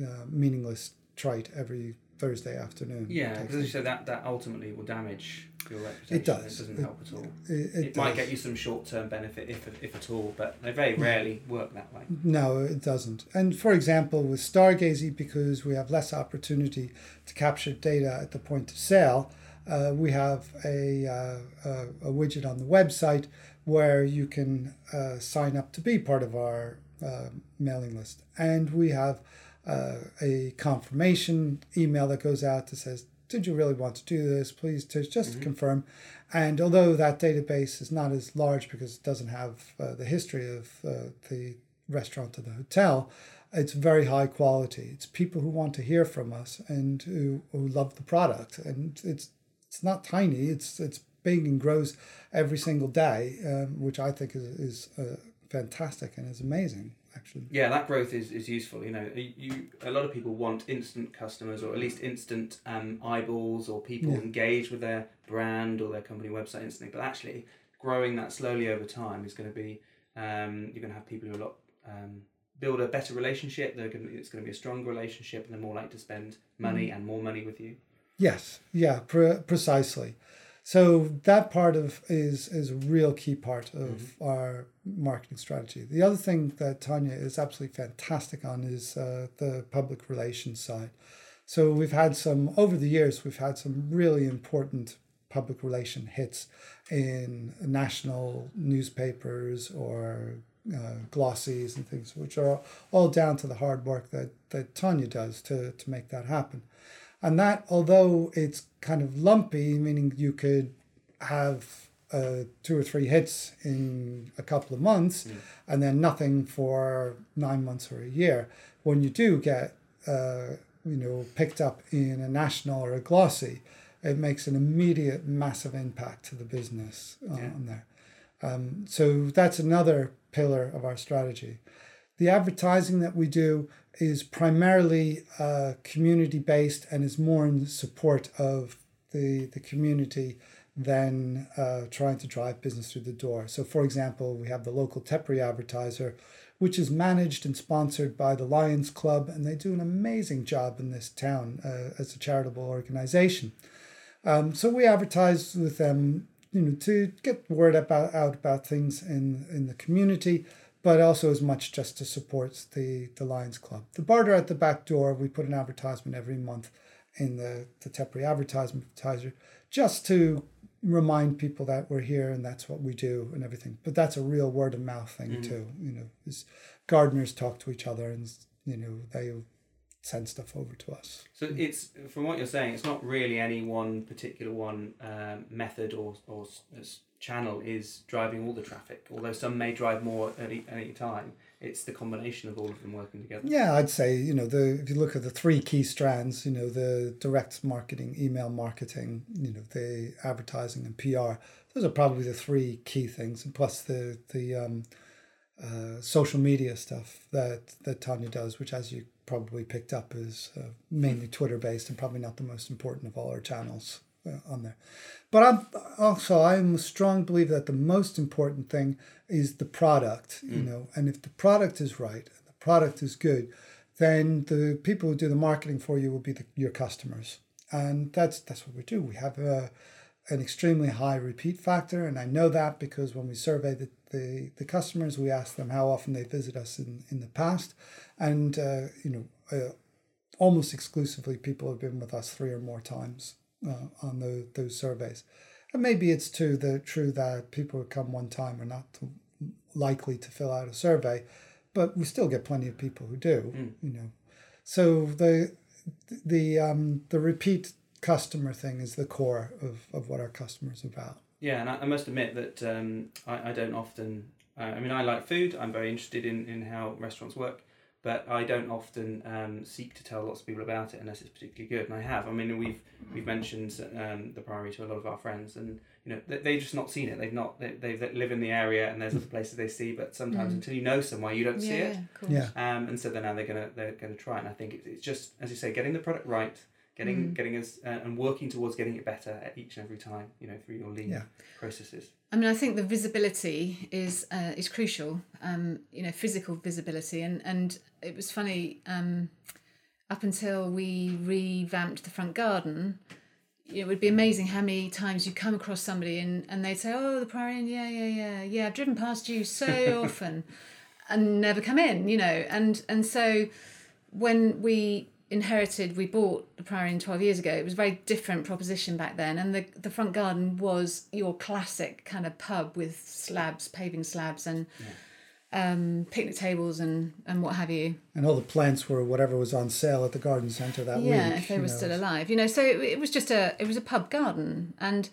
uh, meaningless trite every Thursday afternoon. Yeah, because as you said, that, that ultimately will damage your reputation. It does. It doesn't It- help at all. It, It, it might get you some short term benefit, if, if at all, but they very rarely work that way. No, it doesn't. And for example, with Stargazy, because we have less opportunity to capture data at the point of sale, uh, we have a, uh, a, a widget on the website where you can uh, sign up to be part of our uh, mailing list. And we have uh, a confirmation email that goes out that says, did you really want to do this? Please to just to confirm. And although that database is not as large because it doesn't have uh, the history of uh, the restaurant or the hotel, it's very high quality. It's people who want to hear from us and who, who love the product. And it's it's not tiny. It's it's big and grows every single day, um, which I think is is uh, fantastic and is amazing. Actually, Yeah, that growth is, is useful. You know, you, a lot of people want instant customers or at least instant um, eyeballs or people Yeah. engage with their brand or their company website instantly. But actually, growing that slowly over time is going to be um, you're going to have people who are a lot um, build a better relationship. They're going to, it's going to be a stronger relationship, and they're more likely to spend money and more money with you. Yes, yeah, pre- precisely. So that part of is is a real key part of our marketing strategy. The other thing that Tanya is absolutely fantastic on is uh, the public relations side. So we've had some over the years. We've had some really important public relation hits in national newspapers or uh, glossies and things, which are all down to the hard work that that Tanya does to to make that happen. And that, although it's kind of lumpy, meaning you could have uh, two or three hits in a couple of months and then nothing for nine months or a year, when you do get, uh, you know, picked up in a national or a glossy, it makes an immediate massive impact to the business uh, Yeah. on there. Um, so that's another pillar of our strategy. The advertising that we do is primarily uh, community based and is more in support of the, the community than uh, trying to drive business through the door. So, for example, we have the local Tetbury advertiser, which is managed and sponsored by the Lions Club, and they do an amazing job in this town uh, as a charitable organization. Um, so we advertise with them, you know, to get word about out about things in in the community, but also as much just to support the the Lions Club. The barter at the back door, we put an advertisement every month in the the Tetbury advertisement advertiser, just to remind people that we're here and that's what we do and everything. But that's a real word of mouth thing mm. too. You know, is gardeners talk to each other and you know they send stuff over to us. So it's from what you're saying, it's not really any one particular one um, method or or s- channel is driving all the traffic. Although some may drive more at any, any time, it's the combination of all of them working together. Yeah, I'd say you know the if you look at the three key strands, you know the direct marketing, email marketing, you know the advertising and PR. Those are probably the three key things, and plus the the um, uh, social media stuff that that Tanya does, which as you probably picked up is uh, mainly Twitter based and probably not the most important of all our channels uh, on there. But I'm also I'm a strong believer that the most important thing is the product, you know, and if the product is right, the product is good, then the people who do the marketing for you will be the, your customers, and that's that's what we do. We have a an extremely high repeat factor, and I know that because when we survey the, the, the customers, we ask them how often they visit us in, in the past, and uh, you know, uh, almost exclusively people have been with us three or more times uh, on the, those surveys. And maybe it's too the true that people who come one time are not likely to fill out a survey, but we still get plenty of people who do. You know, so the the um, the repeat customer thing is the core of, of what our customers are about. Yeah, and I, I must admit that um, I, I don't often. Uh, I mean, I like food. I'm very interested in, in how restaurants work, but I don't often um, seek to tell lots of people about it unless it's particularly good. And I have. I mean, we've we've mentioned um, the Priory to a lot of our friends, and you know they, they've just not seen it. They've not. They, they live in the area, and there's other places they see, but sometimes until you know somewhere, you don't see yeah, it. of course. Yeah. Um, and so then now they're gonna they're gonna try. And I think it's, it's just as you say, getting the product right, getting getting us uh, and working towards getting it better at each and every time. You know, through your lean Yeah. processes. I mean, I think the visibility is uh, is crucial. Um, you know, physical visibility, and and it was funny. Um, up until we revamped the front garden, it would be amazing how many times you come across somebody and, and they'd say, "Oh, the Priory Inn, yeah, yeah, yeah, yeah. I've driven past you so often, and never come in." You know, and and so when we inherited, we bought the Priory Inn 12 years ago. It was a very different proposition back then. And the, the front garden was your classic kind of pub with slabs, paving slabs, and um, picnic tables and, and what have you. And all the plants were whatever was on sale at the garden centre that yeah, week. if they were know. still alive. You know, so it, it was just a it was a pub garden. And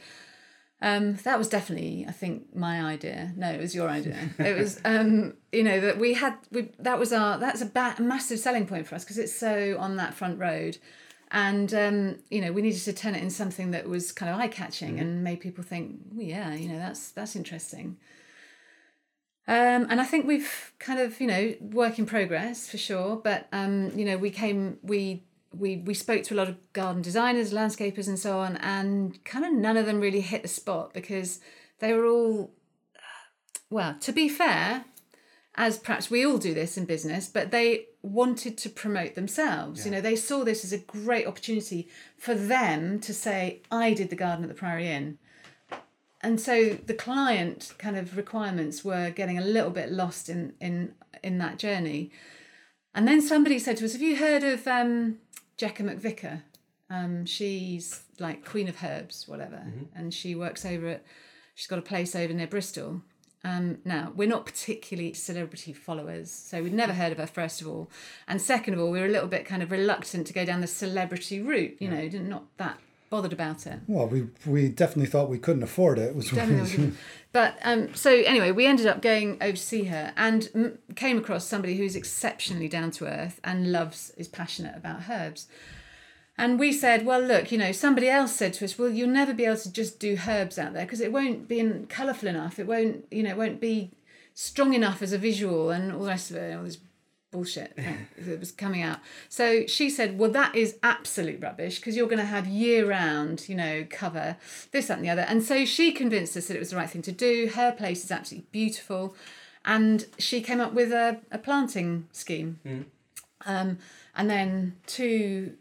um, that was definitely, I think, my idea. No, it was your idea. it was, um, you know, that we had, we that was our, that's a ba- massive selling point for us because it's so on that front road. And, um, you know, we needed to turn it in something that was kind of eye catching and made people think, well, yeah, you know, that's, that's interesting. Um, and I think we've kind of, you know, work in progress for sure. But, um, you know, we came, we we we spoke to a lot of garden designers, landscapers, and so on, and kind of none of them really hit the spot because they were all, well, to be fair, as perhaps we all do this in business, but they wanted to promote themselves. You know, they saw this as a great opportunity for them to say, "I did the garden at the Priory Inn." And so the client kind of requirements were getting a little bit lost in in in that journey. And then somebody said to us, "Have you heard of um, Jekka McVicar? Um, she's like Queen of Herbs, whatever, and she works over at. She's got a place over near Bristol. Um, now we're not particularly celebrity followers, so we'd never heard of her first of all, and second of all, we were a little bit kind of reluctant to go down the celebrity route. You know, not that bothered about it. Well, we we definitely thought we couldn't afford it. was. But um, so anyway, we ended up going over to see her and m- came across somebody who's exceptionally down to earth and loves, is passionate about herbs. And we said, well, look, you know, somebody else said to us, well, you'll never be able to just do herbs out there because it won't be colourful enough. It won't, you know, it won't be strong enough as a visual and all the rest of it, all this bullshit that was coming out. So she said, well, that is absolute rubbish because you're going to have year round, you know, cover, this, that, and the other. And so she convinced us that it was the right thing to do. Her place is absolutely beautiful. And she came up with a, a planting scheme. Um, and then two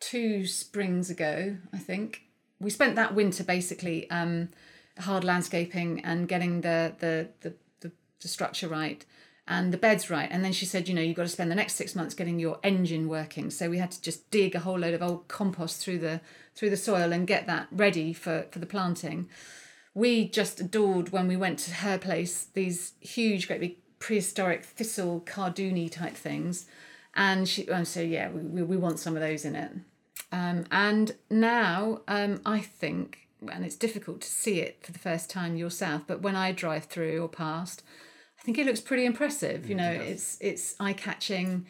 two springs ago, I think, we spent that winter basically um, hard landscaping and getting the the, the the the structure right and the beds right. And then she said, you know, you've got to spend the next six months getting your engine working. So we had to just dig a whole load of old compost through the through the soil and get that ready for for the planting. We just adored when we went to her place these huge, great big prehistoric thistle cardoony type things. And she and so yeah, we, we, we want some of those in it. Um, and now um, I think, and it's difficult to see it for the first time yourself, but when I drive through or past, I think it looks pretty impressive. You know, it's it's eye catching.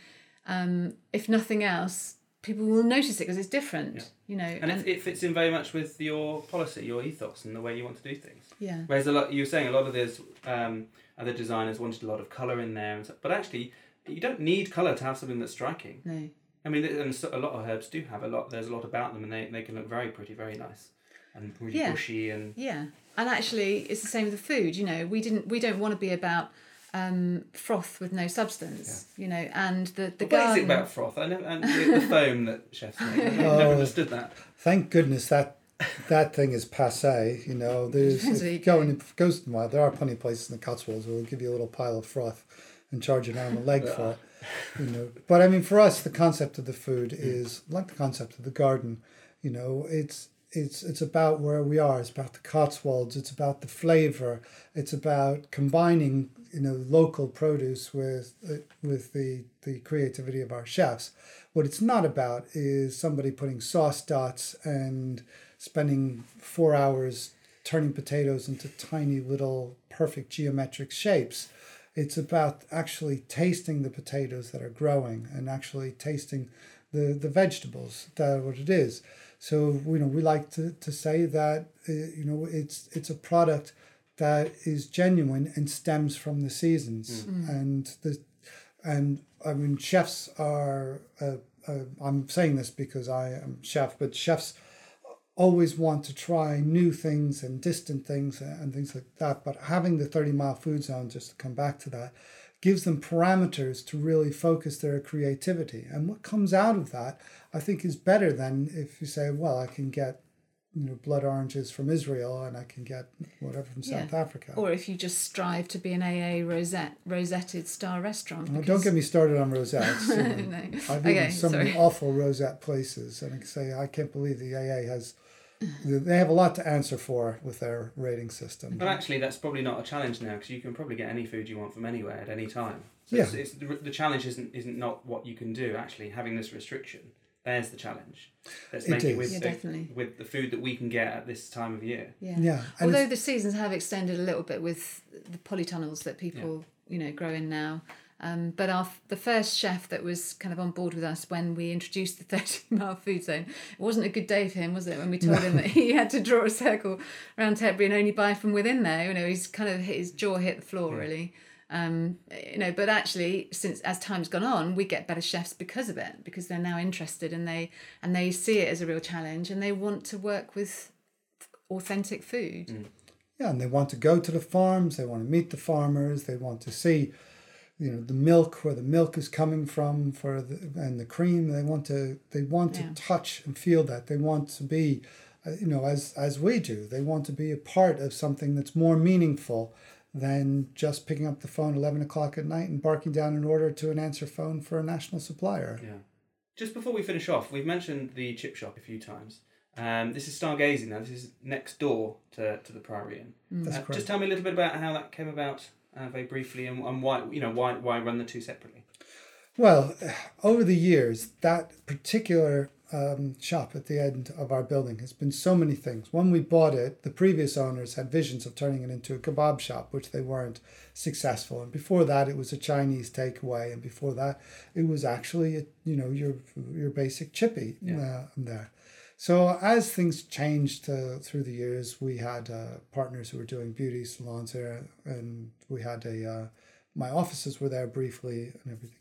Um, if nothing else, people will notice it because it's different. You know, And it, it fits in very much with your policy, your ethos, and the way you want to do things. yeah, Whereas a lot, you were saying a lot of those um, other designers wanted a lot of colour in there, and stuff, but actually, you don't need colour to have something that's striking. No. I mean, and so- a lot of herbs do have a lot. There's a lot about them, and they, they can look very pretty, very nice, and really Yeah. bushy and Yeah, and actually, it's the same with the food. You know, we didn't. We don't want to be about um, froth with no substance. You know, and the the What is garden. it about froth? I never, and the, the foam that chefs make. I never Oh. understood that. Thank goodness that that thing is passe. You know, there's Depends if where you you go go. in if it goes to the wild. There are plenty of places in the Cotswolds who will give you a little pile of froth and charge an arm and leg for it. You know, but I mean, for us, the concept of the food is like the concept of the garden. You know, it's it's it's about where we are. It's about the Cotswolds. It's about the flavor. It's about combining you know local produce with uh, with the the creativity of our chefs. What it's not about is somebody putting sauce dots and spending four hours turning potatoes into tiny little perfect geometric shapes. It's about actually tasting the potatoes that are growing and actually tasting the, the vegetables that what it is. So you know we like to, to say that uh, you know it's it's a product that is genuine and stems from the seasons. And the and I mean chefs are uh, uh, I'm saying this because I am chef but chefs always want to try new things and distant things and things like that. But having the 30 mile food zone, just to come back to that, gives them parameters to really focus their creativity. And what comes out of that, I think, is better than if you say, well, I can get you know blood oranges from Israel and I can get whatever from Yeah. South Africa. Or if you just strive to be an AA rosette rosetted star restaurant. Well, don't get me started on rosettes. you know. no. I've Okay, eaten so many sorry. awful rosette places, and I can say I can't believe the AA has. They have a lot to answer for with their rating system. But actually, that's probably not a challenge now because you can probably get any food you want from anywhere at any time. So Yeah. it's, it's, the, the challenge isn't isn't not what you can do. Actually, having this restriction, there's the challenge. Let's It make it is. with Yeah, the, definitely. with the food that we can get at this time of year. Yeah. Yeah, and Although the seasons have extended a little bit with the polytunnels that people, you know, grow in now. Um, but our the first chef that was kind of on board with us when we introduced the 30 mile food zone, it wasn't a good day for him, was it? When we told him that he had to draw a circle around Tetbury and only buy from within there. You know, he's kind of hit, his jaw hit the floor really. Um, you know, but actually, since as time's gone on, we get better chefs because of it because they're now interested and they and they see it as a real challenge and they want to work with authentic food. Yeah, and they want to go to the farms. They want to meet the farmers. They want to see, you know, the milk where the milk is coming from for the and the cream. They want to they want Yeah. to touch and feel that. They want to be, uh, you know, as as we do. They want to be a part of something that's more meaningful than just picking up the phone eleven o'clock at night and barking down an order to an answer phone for a national supplier. Yeah. Just before we finish off, we've mentioned the chip shop a few times. Um, this is Stargazy now. This is next door to, to the Priory Inn. That's Uh, correct. just tell me a little bit about how that came about, uh, very briefly, and, and why you know why why run the two separately. Well, over the years, that particular um, shop at the end of our building has been so many things. When we bought it, the previous owners had visions of turning it into a kebab shop, which they weren't successful. And before that, it was a Chinese takeaway, and before that, it was actually a, you know your your basic chippy uh, there. So as things changed uh, through the years, we had uh, partners who were doing beauty salons there, and we had a uh, my offices were there briefly and everything.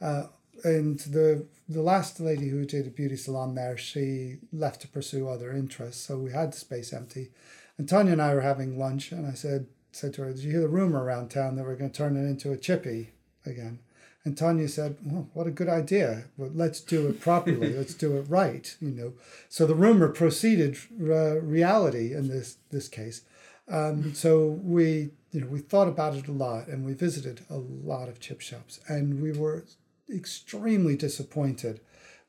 Uh, and the the last lady who did a beauty salon there, she left to pursue other interests, so we had the space empty. And Tanya and I were having lunch, and I said said to her, "Did you hear the rumor around town that we're going to turn it into a chippy again?" And Tanya said, "Well, what a good idea! But let's do it properly. let's do it right." You know. So the rumor proceeded uh, reality in this this case. Um, so we, you know, we thought about it a lot, and we visited a lot of chip shops, and we were extremely disappointed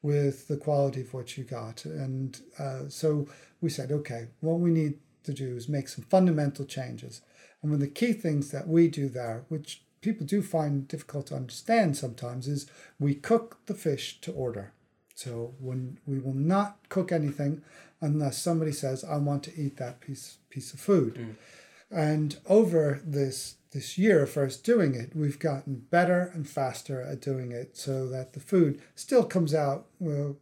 with the quality of what you got. And uh, so we said, okay, what we need to do is make some fundamental changes. And one of the key things that we do there, which people do find difficult to understand sometimes, is we cook the fish to order. So when we will not cook anything unless somebody says, I want to eat that piece piece of food. Mm. And over this this year of first doing it, we've gotten better and faster at doing it so that the food still comes out well,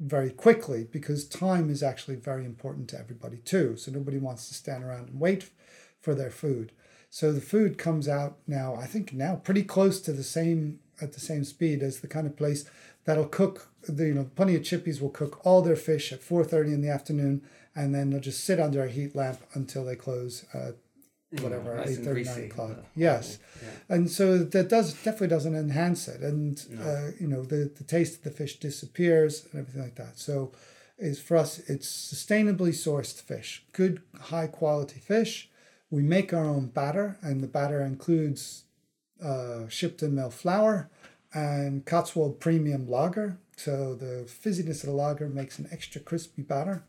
very quickly because time is actually very important to everybody too. So nobody wants to stand around and wait for their food. So the food comes out now, I think now pretty close to the same at the same speed as the kind of place that'll cook. The you know plenty of Chippies will cook all their fish at four thirty in the afternoon, and then they'll just sit under a heat lamp until they close at whatever eight and thirty nine greasy. o'clock. Yes, Yeah. and so that does definitely doesn't enhance it, and No. uh, you know the the taste of the fish disappears and everything like that. So, is for us it's sustainably sourced fish, good high quality fish. We make our own batter, and the batter includes uh, Shipton mill flour and Cotswold premium lager. So the fizziness of the lager makes an extra crispy batter.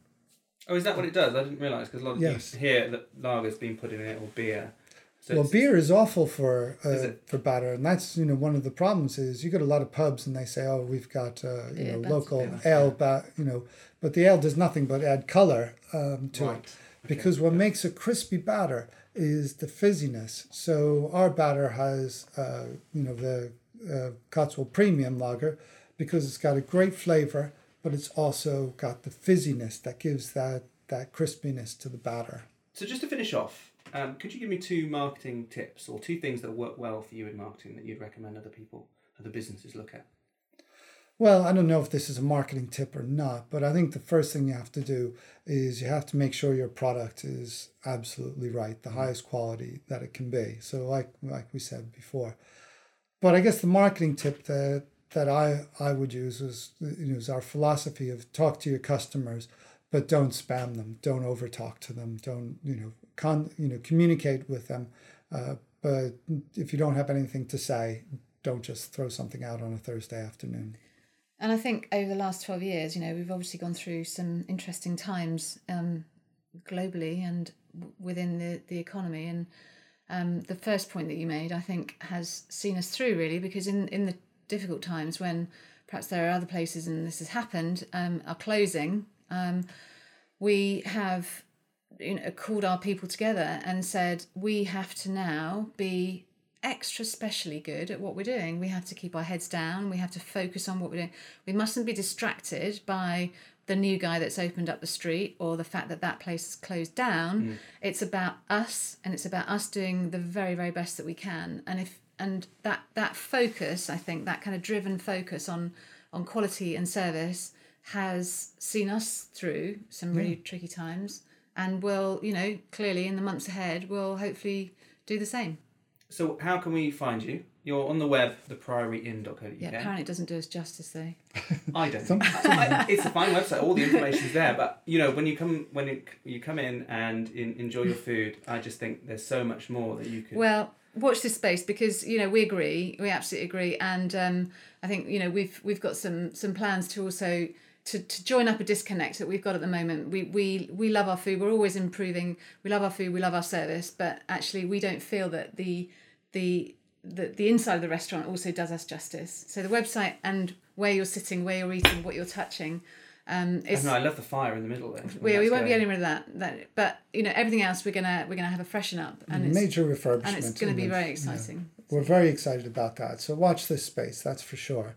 Oh, is that what it does? I didn't realise because a lot of Yes. you hear that lager's been put in it or beer. So well, beer is awful for uh, it? for batter, and that's you know one of the problems is you get a lot of pubs and they say, oh, we've got uh, you Yeah, know local Yeah. ale, ba- you know, but the ale does nothing but add color um, to Right. it because what makes a crispy batter is the fizziness. So our batter has uh, you know the uh, Cotswold Premium Lager because it's got a great flavor, but it's also got the fizziness that gives that that crispiness to the batter. So just to finish off, um, could you give me two marketing tips or two things that work well for you in marketing that you'd recommend other people, other businesses look at? Well, I don't know if this is a marketing tip or not, but I think the first thing you have to do is you have to make sure your product is absolutely right, the highest quality that it can be. So, like like we said before, but I guess the marketing tip that that I I would use is you know is our philosophy of talk to your customers, but don't spam them, don't over talk to them, don't you know con you know communicate with them, uh, but if you don't have anything to say, don't just throw something out on a Thursday afternoon. And I think over the last 12 years, you know, we've obviously gone through some interesting times um, globally and w- within the, the economy. And um, the first point that you made, I think, has seen us through really, because in, in the difficult times when perhaps there are other places and this has happened, um, are closing, um, we have you know, called our people together and said, we have to now be extra specially good at what we're doing. We have to keep our heads down. We have to focus on what we're doing. We mustn't be distracted by the new guy that's opened up the street or the fact that that place is closed down. Mm. It's about us and it's about us doing the very very best that we can. And if and that that focus, I think that kind of driven focus on on quality and service has seen us through some really tricky times and will, you know, clearly in the months ahead we'll hopefully do the same. So how can we find you? You're on the web, theprioryinn.co.uk. Yeah, apparently it doesn't do us justice though. I don't. I- it's a fine website. All the information's there, but you know when you come when you, you come in and in, enjoy your food, I just think there's so much more that you could. Well, watch this space because you know we agree, we absolutely agree, and um, I think you know we've we've got some some plans to also to, to join up a disconnect that we've got at the moment. We we we love our food. We're always improving. We love our food. We love our service, but actually we don't feel that the the the, the inside of the restaurant also does us justice. So the website and where you're sitting, where you're eating, what you're touching. Um, I, know, I love the fire in the middle there. we, we won't be getting rid of that, that. But you know everything else we're gonna we're gonna have a freshen up, and it's, Major refurbishment. and it's going to be very we've- yeah. exciting. We're very excited about that. So watch this space, that's for sure.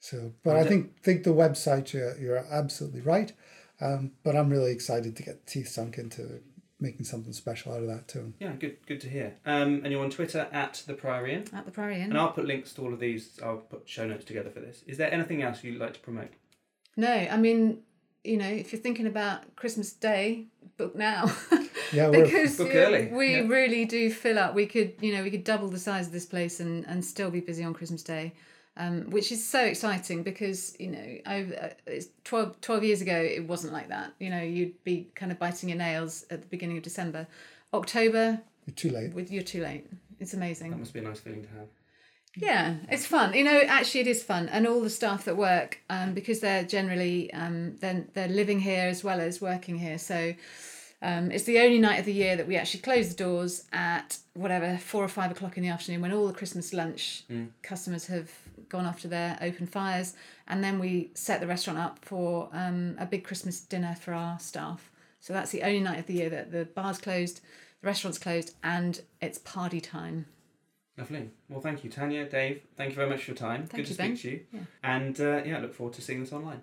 So, but I And, think think the website you're, you're absolutely right. Um, but I'm really excited to get teeth sunk into making something special out of that too. Yeah, good good to hear. Um, and you're on Twitter at the Priory Inn. At the Priory Inn. And I'll put links to all of these. I'll put show notes together for this. Is there anything else you'd like to promote? No, I mean, you know, if you're thinking about Christmas Day, book now. Yeah, we're, because Book early, we yeah. really do fill up. We could, you know, we could double the size of this place and, and still be busy on Christmas Day. Um, which is so exciting because you know over uh, 12, 12 years ago it wasn't like that you know you'd be kind of biting your nails at the beginning of december october you're too late. with you're too late it's amazing That must be a nice feeling to have. Yeah, it's fun. You know, actually, it is fun, and all the staff that work, um, because they're generally um, then they're living here as well as working here. So um, it's the only night of the year that we actually close the doors at whatever four or five o'clock in the afternoon when all the Christmas lunch customers have gone off to their open fires, and then we set the restaurant up for um, a big Christmas dinner for our staff. So that's the only night of the year that the bar's closed, the restaurant's closed, and it's party time. Lovely. Well, thank you, Tanya, Dave. Thank you very much for your time. Thank Good you, to Ben. speak to you. Yeah. And uh, yeah, I look forward to seeing this online.